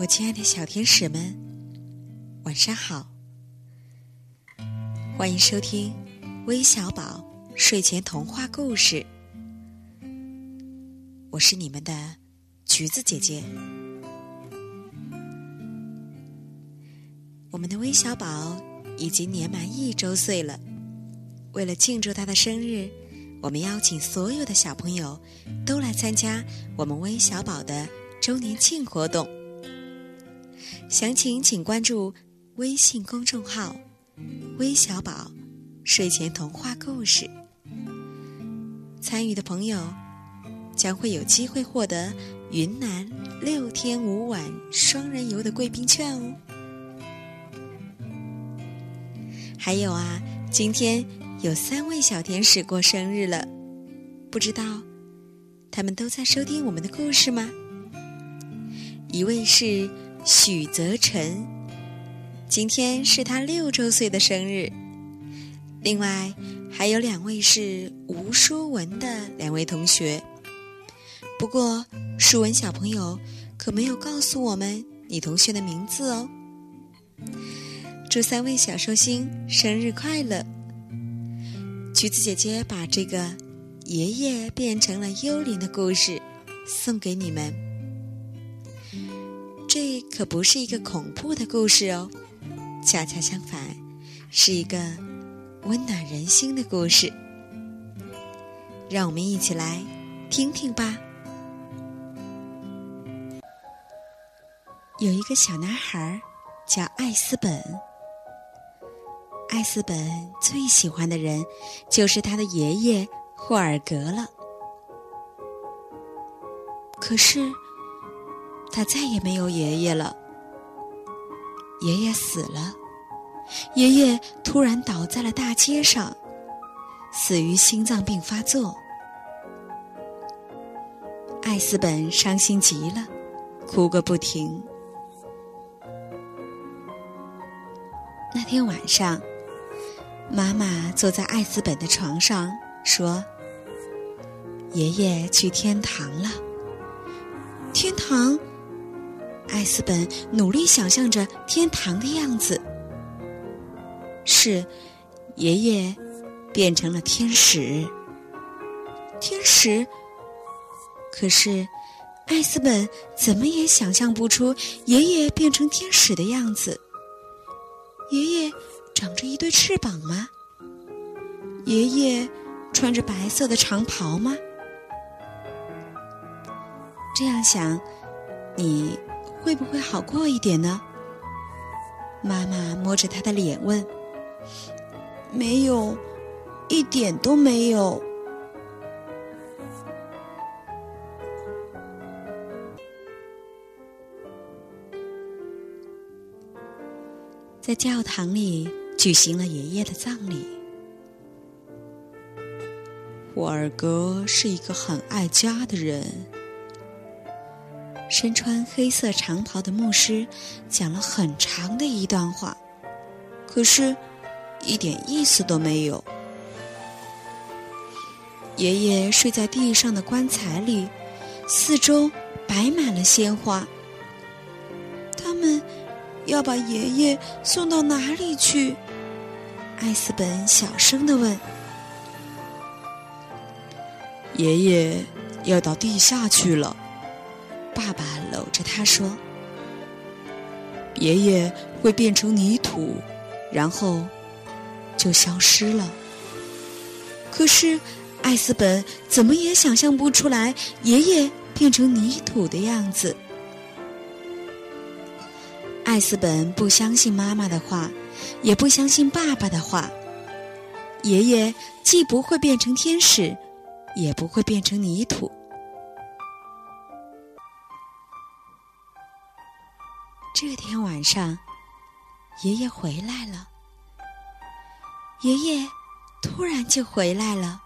我亲爱的小天使们，晚上好！欢迎收听微小宝睡前童话故事。我是你们的橘子姐姐。我们的微小宝已经年满一周岁了。为了庆祝他的生日，我们邀请所有的小朋友都来参加我们微小宝的周年庆活动。详情请关注微信公众号“微小宝睡前童话故事”。参与的朋友将会有机会获得云南六天五晚双人游的贵宾券哦。还有啊，今天有三位小天使过生日了，不知道他们都在收听我们的故事吗？一位是。许泽辰，今天是他六周岁的生日。另外还有两位是吴书文的两位同学。不过书文小朋友可没有告诉我们你同学的名字哦。祝三位小寿星生日快乐！橘子姐姐把这个爷爷变成了幽灵的故事送给你们。可不是一个恐怖的故事哦，恰恰相反，是一个温暖人心的故事。让我们一起来听听吧。有一个小男孩叫艾斯本，艾斯本最喜欢的人就是他的爷爷霍尔格了。可是。他再也没有爷爷了。爷爷死了，爷爷突然倒在了大街上，死于心脏病发作。艾斯本伤心极了，哭个不停。那天晚上，妈妈坐在艾斯本的床上说：“爷爷去天堂了。”天堂。艾斯本努力想象着天堂的样子，是爷爷变成了天使。天使，可是艾斯本怎么也想象不出爷爷变成天使的样子。爷爷长着一对翅膀吗？爷爷穿着白色的长袍吗？这样想，你。会不会好过一点呢？妈妈摸着他的脸问：“没有，一点都没有。”在教堂里举行了爷爷的葬礼。霍尔格是一个很爱家的人。身穿黑色长袍的牧师讲了很长的一段话，可是，一点意思都没有。爷爷睡在地上的棺材里，四周摆满了鲜花。他们要把爷爷送到哪里去？艾斯本小声的问。爷爷要到地下去了。爸爸搂着他说：“爷爷会变成泥土，然后就消失了。”可是艾斯本怎么也想象不出来爷爷变成泥土的样子。艾斯本不相信妈妈的话，也不相信爸爸的话。爷爷既不会变成天使，也不会变成泥土。这天晚上，爷爷回来了。爷爷突然就回来了。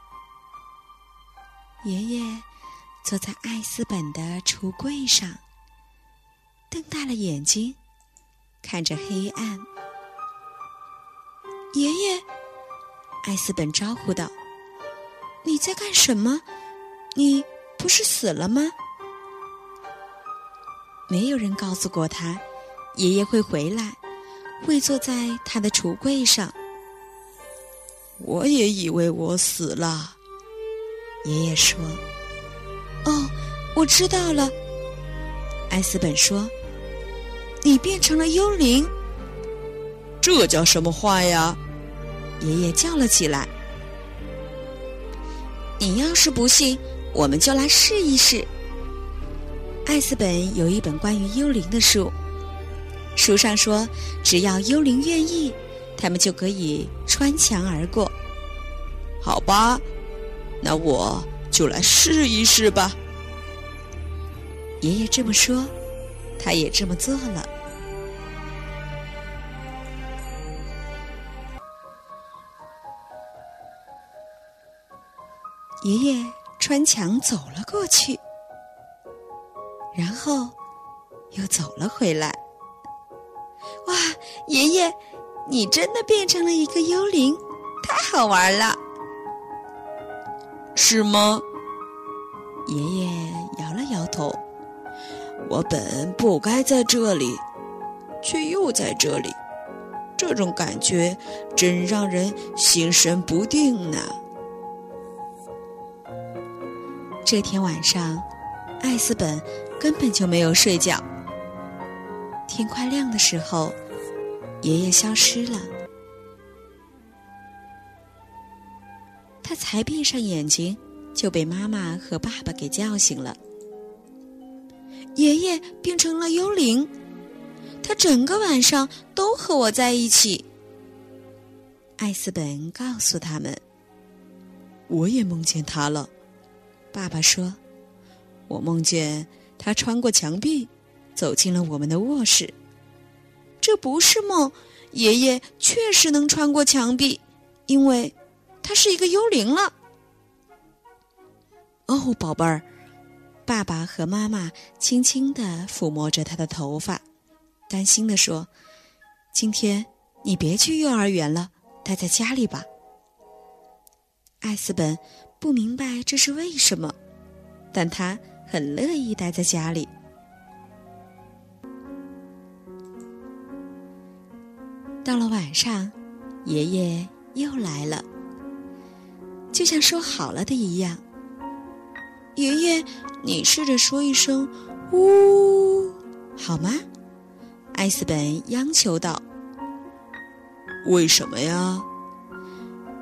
爷爷坐在艾斯本的橱柜上，瞪大了眼睛，看着黑暗。爷爷，艾斯本招呼道：“你在干什么？你不是死了吗？”没有人告诉过他，爷爷会回来，会坐在他的橱柜上。我也以为我死了，爷爷说：“哦，我知道了。”艾斯本说：“你变成了幽灵。”这叫什么话呀？爷爷叫了起来。你要是不信，我们就来试一试。艾斯本有一本关于幽灵的书，书上说，只要幽灵愿意，他们就可以穿墙而过。好吧，那我就来试一试吧。爷爷这么说，他也这么做了。爷爷穿墙走了过去，然后又走了回来。哇，爷爷，你真的变成了一个幽灵，太好玩了！是吗？爷爷摇了摇头。我本不该在这里，却又在这里，这种感觉真让人心神不定呢。这天晚上，艾斯本根本就没有睡觉。天快亮的时候，爷爷消失了。他才闭上眼睛，就被妈妈和爸爸给叫醒了。爷爷变成了幽灵，他整个晚上都和我在一起。艾斯本告诉他们：“我也梦见他了。”爸爸说：“我梦见他穿过墙壁，走进了我们的卧室。这不是梦，爷爷确实能穿过墙壁，因为他是一个幽灵了。”哦，宝贝儿，爸爸和妈妈轻轻的抚摸着他的头发，担心的说：“今天你别去幼儿园了，待在家里吧。”艾斯本。不明白这是为什么，但他很乐意待在家里。到了晚上，爷爷又来了，就像说好了的一样。爷爷，你试着说一声“呜”，好吗？艾斯本央求道。为什么呀？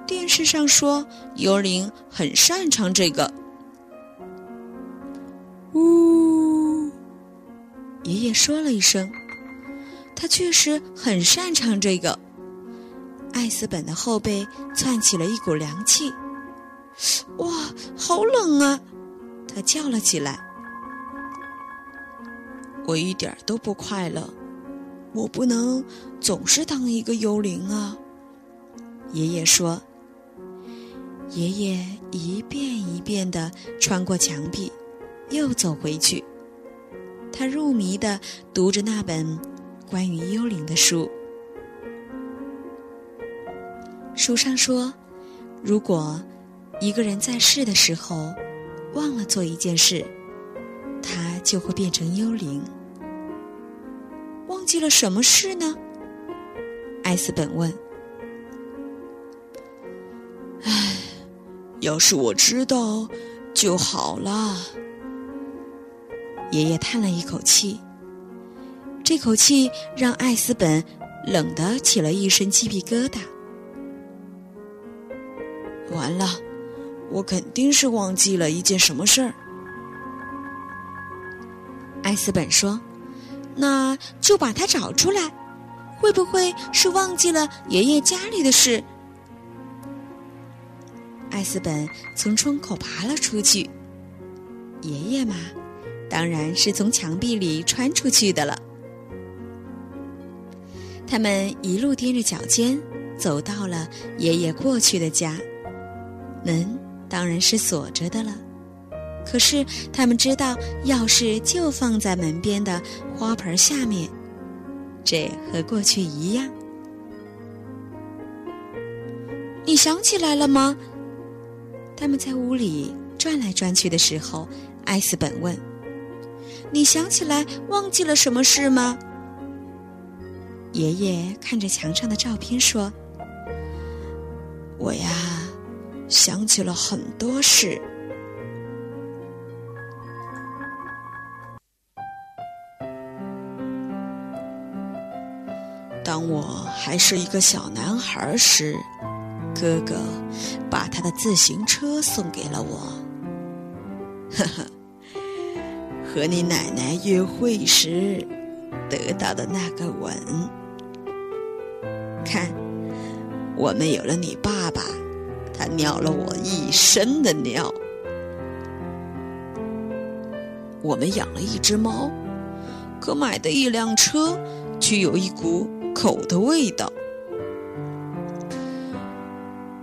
电视上说，幽灵很擅长这个。呜，爷爷说了一声，他确实很擅长这个。艾斯本的后背窜起了一股凉气，哇，好冷啊！他叫了起来。我一点都不快乐，我不能总是当一个幽灵啊。爷爷说。爷爷一遍一遍地穿过墙壁，又走回去。他入迷地读着那本关于幽灵的书。书上说，如果一个人在世的时候忘了做一件事，他就会变成幽灵。忘记了什么事呢？艾斯本问。唉要是我知道就好了。爷爷叹了一口气，这口气让艾斯本冷得起了一身鸡皮疙瘩。完了，我肯定是忘记了一件什么事儿。艾斯本说：“那就把它找出来，会不会是忘记了爷爷家里的事？”艾斯本从窗口爬了出去。爷爷嘛，当然是从墙壁里穿出去的了。他们一路踮着脚尖，走到了爷爷过去的家。门当然是锁着的了，可是他们知道钥匙就放在门边的花盆下面，这和过去一样。你想起来了吗？他们在屋里转来转去的时候，艾斯本问：“你想起来忘记了什么事吗？爷爷看着墙上的照片说：“我呀，想起了很多事。当我还是一个小男孩时，哥哥把他的自行车送给了我。呵呵，和你奶奶约会时得到的那个吻。”看，我们有了你爸爸，他尿了我一身的尿。我们养了一只猫，可买的一辆车却有一股狗的味道。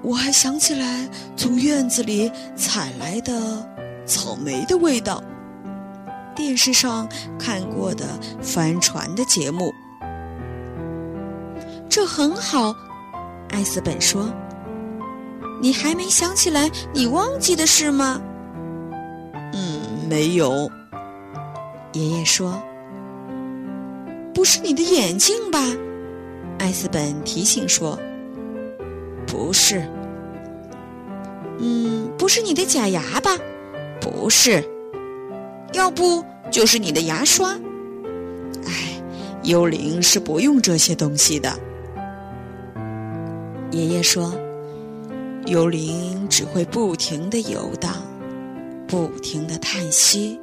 我还想起来从院子里采来的草莓的味道，电视上看过的帆船的节目。这很好，艾斯本说：“你还没想起来你忘记的事吗？”“嗯，没有。”爷爷说。“不是你的眼镜吧？”艾斯本提醒说。“不是。”“嗯，不是你的假牙吧？”“不是。”“要不就是你的牙刷？”“哎，幽灵是不用这些东西的。”爷爷说：“幽灵只会不停的游荡，不停的叹息。”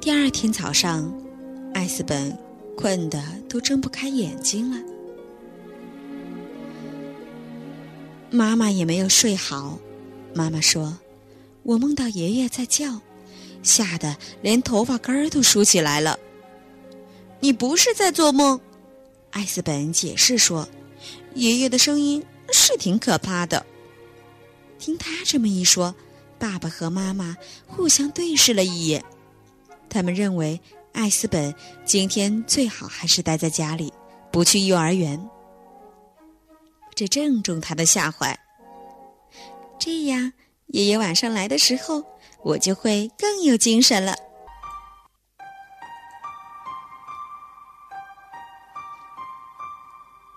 第二天早上，艾斯本困得都睁不开眼睛了。妈妈也没有睡好。妈妈说：“我梦到爷爷在叫。”吓得连头发根儿都竖起来了。你不是在做梦，艾斯本解释说：“爷爷的声音是挺可怕的。”听他这么一说，爸爸和妈妈互相对视了一眼。他们认为艾斯本今天最好还是待在家里，不去幼儿园。这正中他的下怀。这样，爷爷晚上来的时候。我就会更有精神了。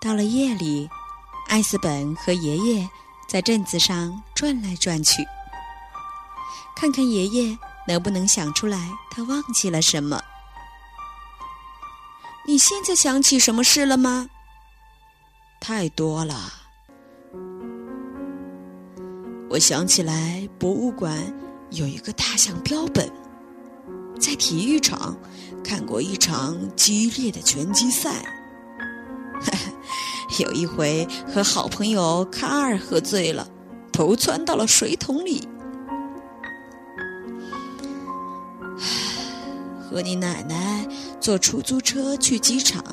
到了夜里，艾斯本和爷爷在镇子上转来转去，看看爷爷能不能想出来他忘记了什么。你现在想起什么事了吗？太多了。我想起来博物馆。有一个大象标本，在体育场看过一场激烈的拳击赛。有一回和好朋友卡尔喝醉了，头钻到了水桶里。和你奶奶坐出租车去机场，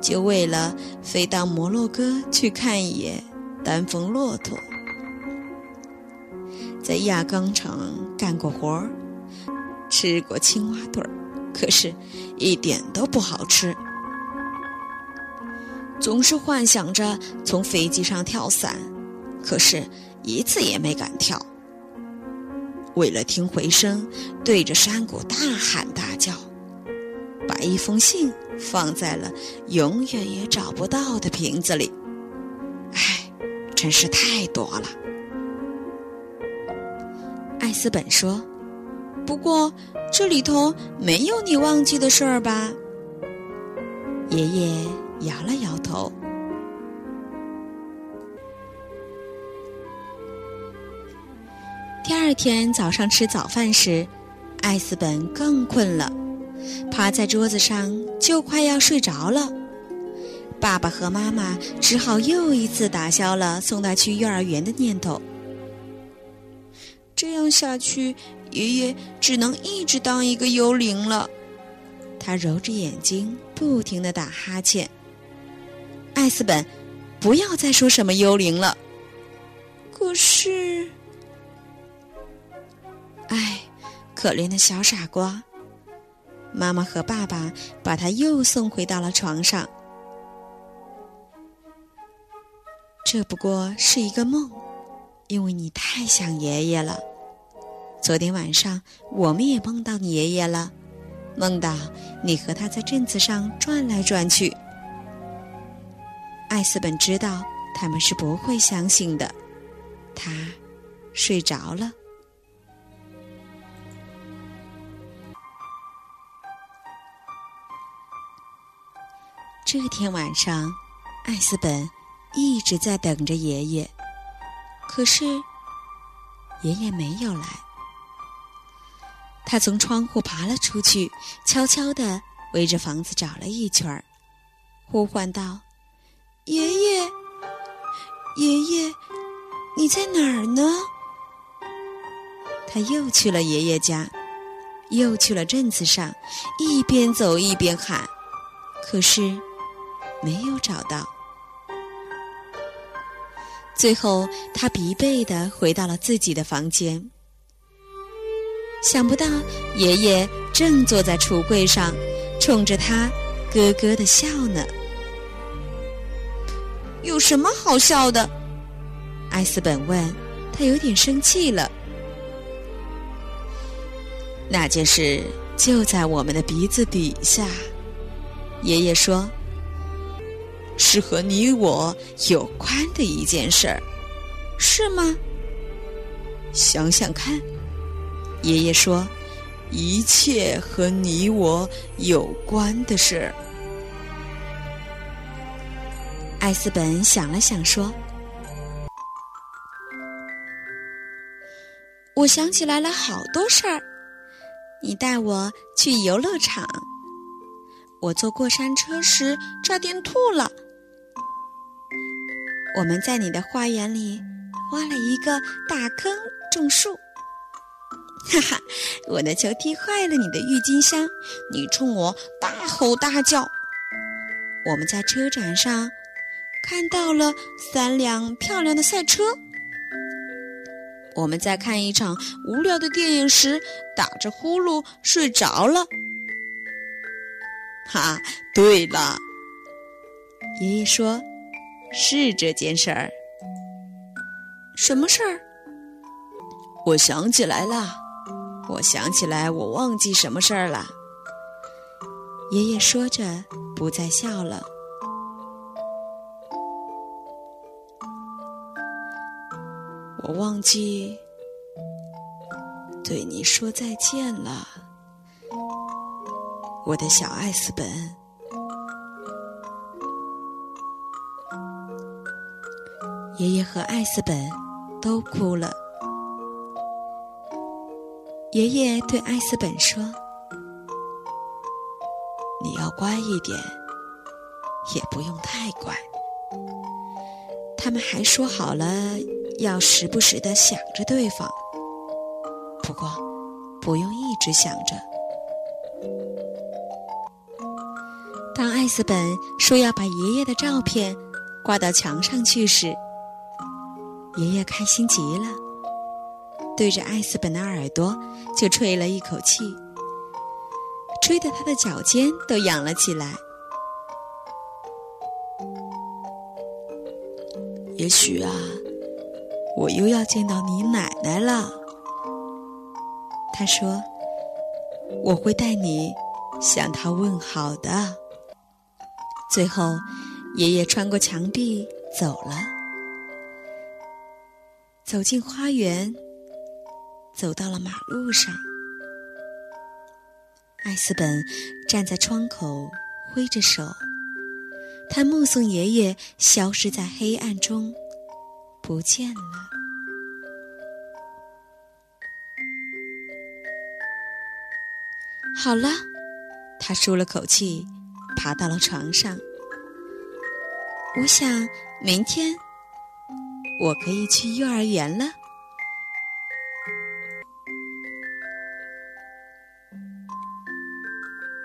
就为了飞到摩洛哥去看一眼丹峰骆驼。在轧钢厂干过活儿，吃过青蛙腿儿，可是一点都不好吃。总是幻想着从飞机上跳伞，可是一次也没敢跳。为了听回声，对着山谷大喊大叫，把一封信放在了永远也找不到的瓶子里。唉，真是太多了。艾斯本说：“不过这里头没有你忘记的事儿吧？”爷爷摇了摇头。第二天早上吃早饭时，艾斯本更困了，趴在桌子上就快要睡着了。爸爸和妈妈只好又一次打消了送他去幼儿园的念头。这样下去，爷爷只能一直当一个幽灵了。他揉着眼睛，不停的打哈欠。艾斯本，不要再说什么幽灵了。可是，唉，可怜的小傻瓜。妈妈和爸爸把他又送回到了床上。这不过是一个梦，因为你太想爷爷了。昨天晚上我们也梦到你爷爷了，梦到你和他在镇子上转来转去。艾斯本知道他们是不会相信的，他睡着了。这天晚上，艾斯本一直在等着爷爷，可是爷爷没有来。他从窗户爬了出去，悄悄地围着房子找了一圈儿，呼唤道：“爷爷，爷爷，你在哪儿呢？”他又去了爷爷家，又去了镇子上，一边走一边喊，可是。没有找到，最后他疲惫的回到了自己的房间。想不到爷爷正坐在橱柜上，冲着他咯咯的笑呢。有什么好笑的？艾斯本问。他有点生气了。那件事就在我们的鼻子底下，爷爷说。是和你我有关的一件事儿，是吗？想想看，爷爷说，一切和你我有关的事儿。艾斯本想了想说：“我想起来了好多事儿。你带我去游乐场，我坐过山车时差点吐了。”我们在你的花园里挖了一个大坑种树，哈哈！我的球踢坏了你的郁金香，你冲我大吼大叫。我们在车展上看到了三辆漂亮的赛车。我们在看一场无聊的电影时打着呼噜睡着了。哈，对了，爷爷说。是这件事儿，什么事儿？我想起来了，我想起来，我忘记什么事儿了。爷爷说着，不再笑了。我忘记对你说再见了，我的小艾斯本。爷爷和艾斯本都哭了。爷爷对艾斯本说：“你要乖一点，也不用太乖。”他们还说好了要时不时的想着对方，不过不用一直想着。当艾斯本说要把爷爷的照片挂到墙上去时，爷爷开心极了，对着艾斯本的耳朵就吹了一口气，吹得他的脚尖都痒了起来。也许啊，我又要见到你奶奶了。他说：“我会带你向她问好的。”最后，爷爷穿过墙壁走了。走进花园，走到了马路上。艾斯本站在窗口，挥着手，他目送爷爷消失在黑暗中，不见了。好了，他舒了口气，爬到了床上。我想明天。我可以去幼儿园了，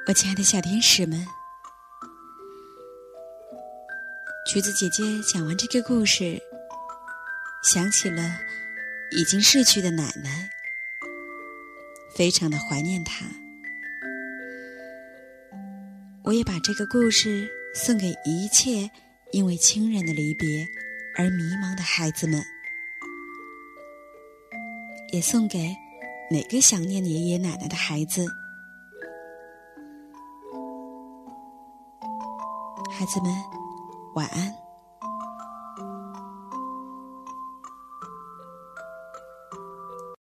我亲爱的小天使们。橘子姐姐讲完这个故事，想起了已经逝去的奶奶，非常的怀念她。我也把这个故事送给一切因为亲人的离别。而迷茫的孩子们，也送给每个想念爷爷奶奶的孩子。孩子们，晚安。